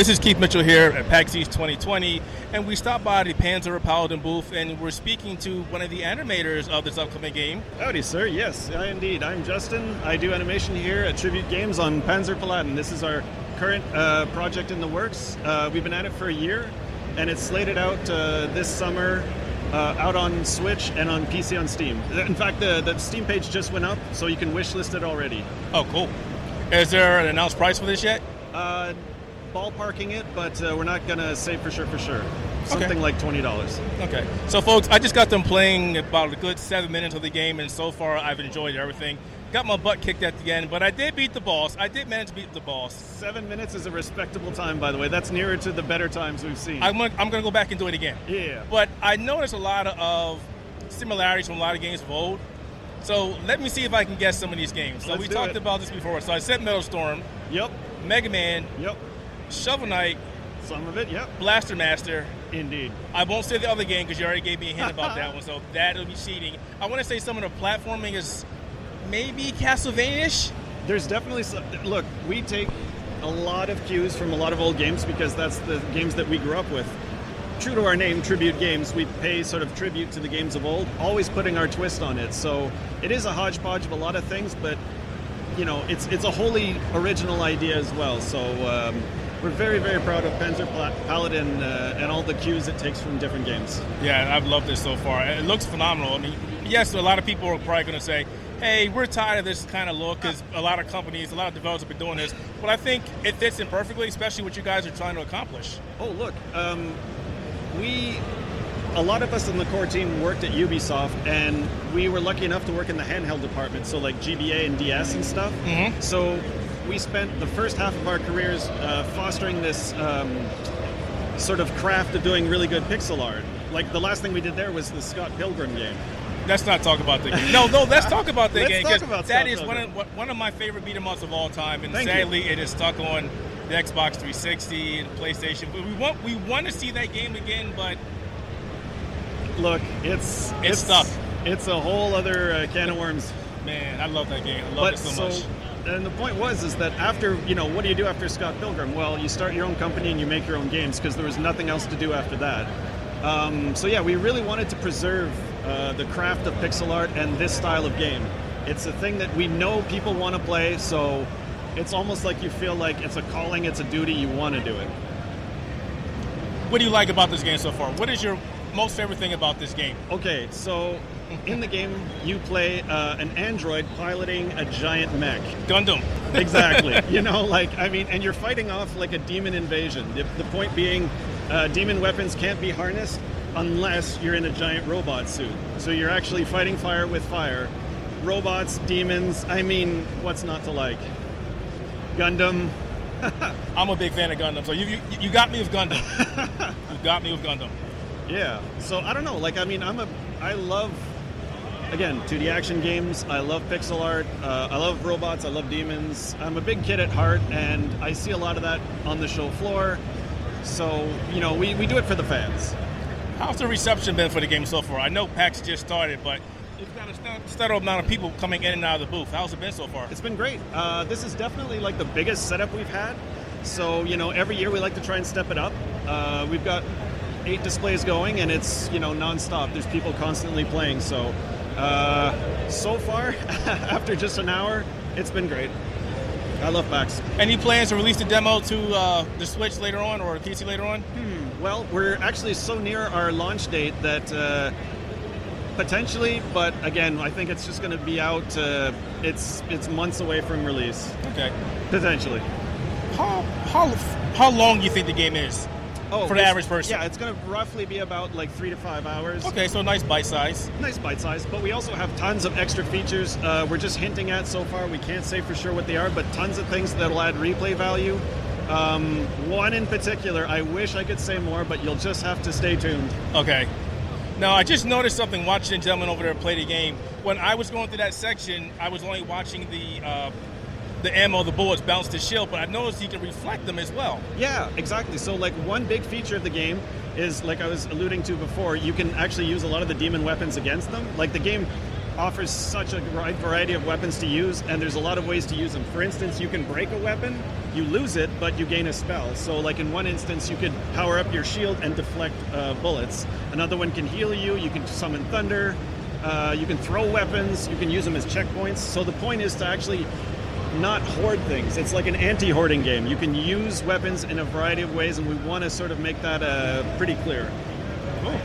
This is Keith Mitchell here at PAX East 2020, and we stopped by the Panzer Paladin booth, and we're speaking to one of the animators of this upcoming game. Howdy, sir. Yes, I, indeed. I'm Justin. I do animation here at Tribute Games on Panzer Paladin. This is our current uh, project in the works. Uh, we've been at it for a year, and it's slated out uh, this summer. Uh, out on Switch and on PC on Steam. In fact, the, the Steam page just went up, so you can wishlist it already. Oh, cool. Is there an announced price for this yet? Uh, ballparking it, but uh, we're not going to say for sure for sure. Something Okay. like twenty dollars. Okay. So, folks, I just got them playing about a good seven minutes of the game, and so far I've enjoyed everything. Got my butt kicked at the end, but I did beat the boss. I did manage to beat the boss. Seven minutes is a respectable time, by the way. That's nearer to the better times we've seen. I'm gonna, I'm gonna go back and do it again. yeah. But I noticed a lot of, similarities from a lot of games of old. So let me see if I can guess some of these games. So Let's we talked it. about this before. So I said Metal Storm, Yep. Mega Man, Yep. Shovel Knight, Some of it. Yep. Blaster Master. Indeed. I won't say the other game because you already gave me a hint about that one, so that'll be cheating. I want to say some of the platforming is maybe Castlevania-ish. There's definitely some. Look, we take a lot of cues from a lot of old games because that's the games that we grew up with. True to our name, Tribute Games, we pay sort of tribute to the games of old, always putting our twist on it. So it is a hodgepodge of a lot of things, but you know, it's it's a wholly original idea as well. So um, we're very very proud of Panzer Paladin uh, and all the cues it takes from different games. Yeah, I've loved this so far. It looks phenomenal. I mean, yes, a lot of people are probably going to say, hey, we're tired of this kind of look because a lot of companies, a lot of developers have been doing this. But I think it fits in perfectly, especially what you guys are trying to accomplish. Oh, look, um, we, a lot of us in the core team worked at Ubisoft, and we were lucky enough to work in the handheld department, so like GBA and DS and stuff. Mhm. So we spent the first half of our careers uh, fostering this um, sort of craft of doing really good pixel art. Like the last thing we did there was the Scott Pilgrim game. Let's not talk about the game. No, no, let's talk about the Let's game talk 'cause about that Scott is one of one of my favorite beat 'em ups of all time, and Thank you. sadly, it is stuck on the Xbox 360 and PlayStation. But we want we want to see that game again, but Look, it's It's stuck. It's a whole other uh, can of worms. man, I love that game. I love but it so, much. And the point was is that after you know what do you do after Scott Pilgrim? Well, you start your own company and you make your own games because there was nothing else to do after that. Um, so yeah, we really wanted to preserve uh, the craft of pixel art and this style of game. It's a thing that we know people want to play, so it's almost like you feel like it's a calling, it's a duty, you want to do it. What do you like about this game so far? What is your most favorite thing about this game? Okay, so in the game you play uh, an android piloting a giant mech. Gundam. exactly. you know, like I mean, and you're fighting off like a demon invasion. The, the point being, uh, demon weapons can't be harnessed unless you're in a giant robot suit. So you're actually fighting fire with fire. Robots, demons. I mean, what's not to like? Gundam. I'm a big fan of Gundam, so you you, you got me with Gundam. you got me with Gundam. Yeah. So I don't know. Like I mean, I'm a. I love. Again, 2D action games. I love pixel art. Uh, I love robots. I love demons. I'm a big kid at heart, and I see a lot of that on the show floor. So, you know, we, we do it for the fans. How's the reception been for the game so far? I know PAX just started, but it's got a st- steady amount of people coming in and out of the booth. How's it been so far? It's been great. Uh, this is definitely like the biggest setup we've had. So, you know, every year we like to try and step it up. Uh, we've got eight displays going, and it's, you know, nonstop. There's people constantly playing. So, uh, so far, after just an hour, it's been great. I love PAX. Any plans to release the demo to uh, the Switch later on or PC later on? Well, we're actually so near our launch date that uh, potentially, but again, I think it's just going to be out. Uh, it's it's months away from release, Okay. potentially. How how how long do you think the game is? Oh, For the average person. yeah, it's going to roughly be about like three to five hours. Okay, so nice bite size. Nice bite size, but we also have tons of extra features. Uh, we're just hinting at so far. We can't say for sure what they are, but tons of things that'll add replay value. Um, one in particular, I wish I could say more, but you'll just have to stay tuned. Okay. Now I just noticed something watching the gentleman over there play the game. When I was going through that section, I was only watching the uh, the ammo, the bullets bounce the shield, but I've noticed he can reflect them as well. Yeah, exactly. So, like, one big feature of the game is, like I was alluding to before, you can actually use a lot of the demon weapons against them. Like, the game offers such a wide variety of weapons to use, and there's a lot of ways to use them. For instance, you can break a weapon, you lose it, but you gain a spell. So, like in one instance, you could power up your shield and deflect uh, bullets. Another one can heal you. You can summon thunder. Uh, you can throw weapons. You can use them as checkpoints. So the point is to actually not hoard things. It's like an anti-hoarding game. You can use weapons in a variety of ways, and we want to sort of make that uh, pretty clear. Cool.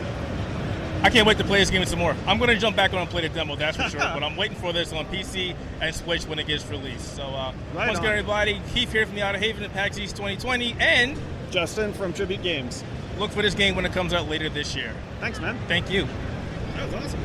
I can't wait to play this game some more. I'm going to jump back on and play the demo, that's for sure. but I'm waiting for this on PC and Switch when it gets released. So, uh, Right once on. again, everybody, Keith here from the Outer Haven at PAX East 2020, and Justin from Tribute Games. look for this game when it comes out later this year. Thanks, man. Thank you. That was awesome.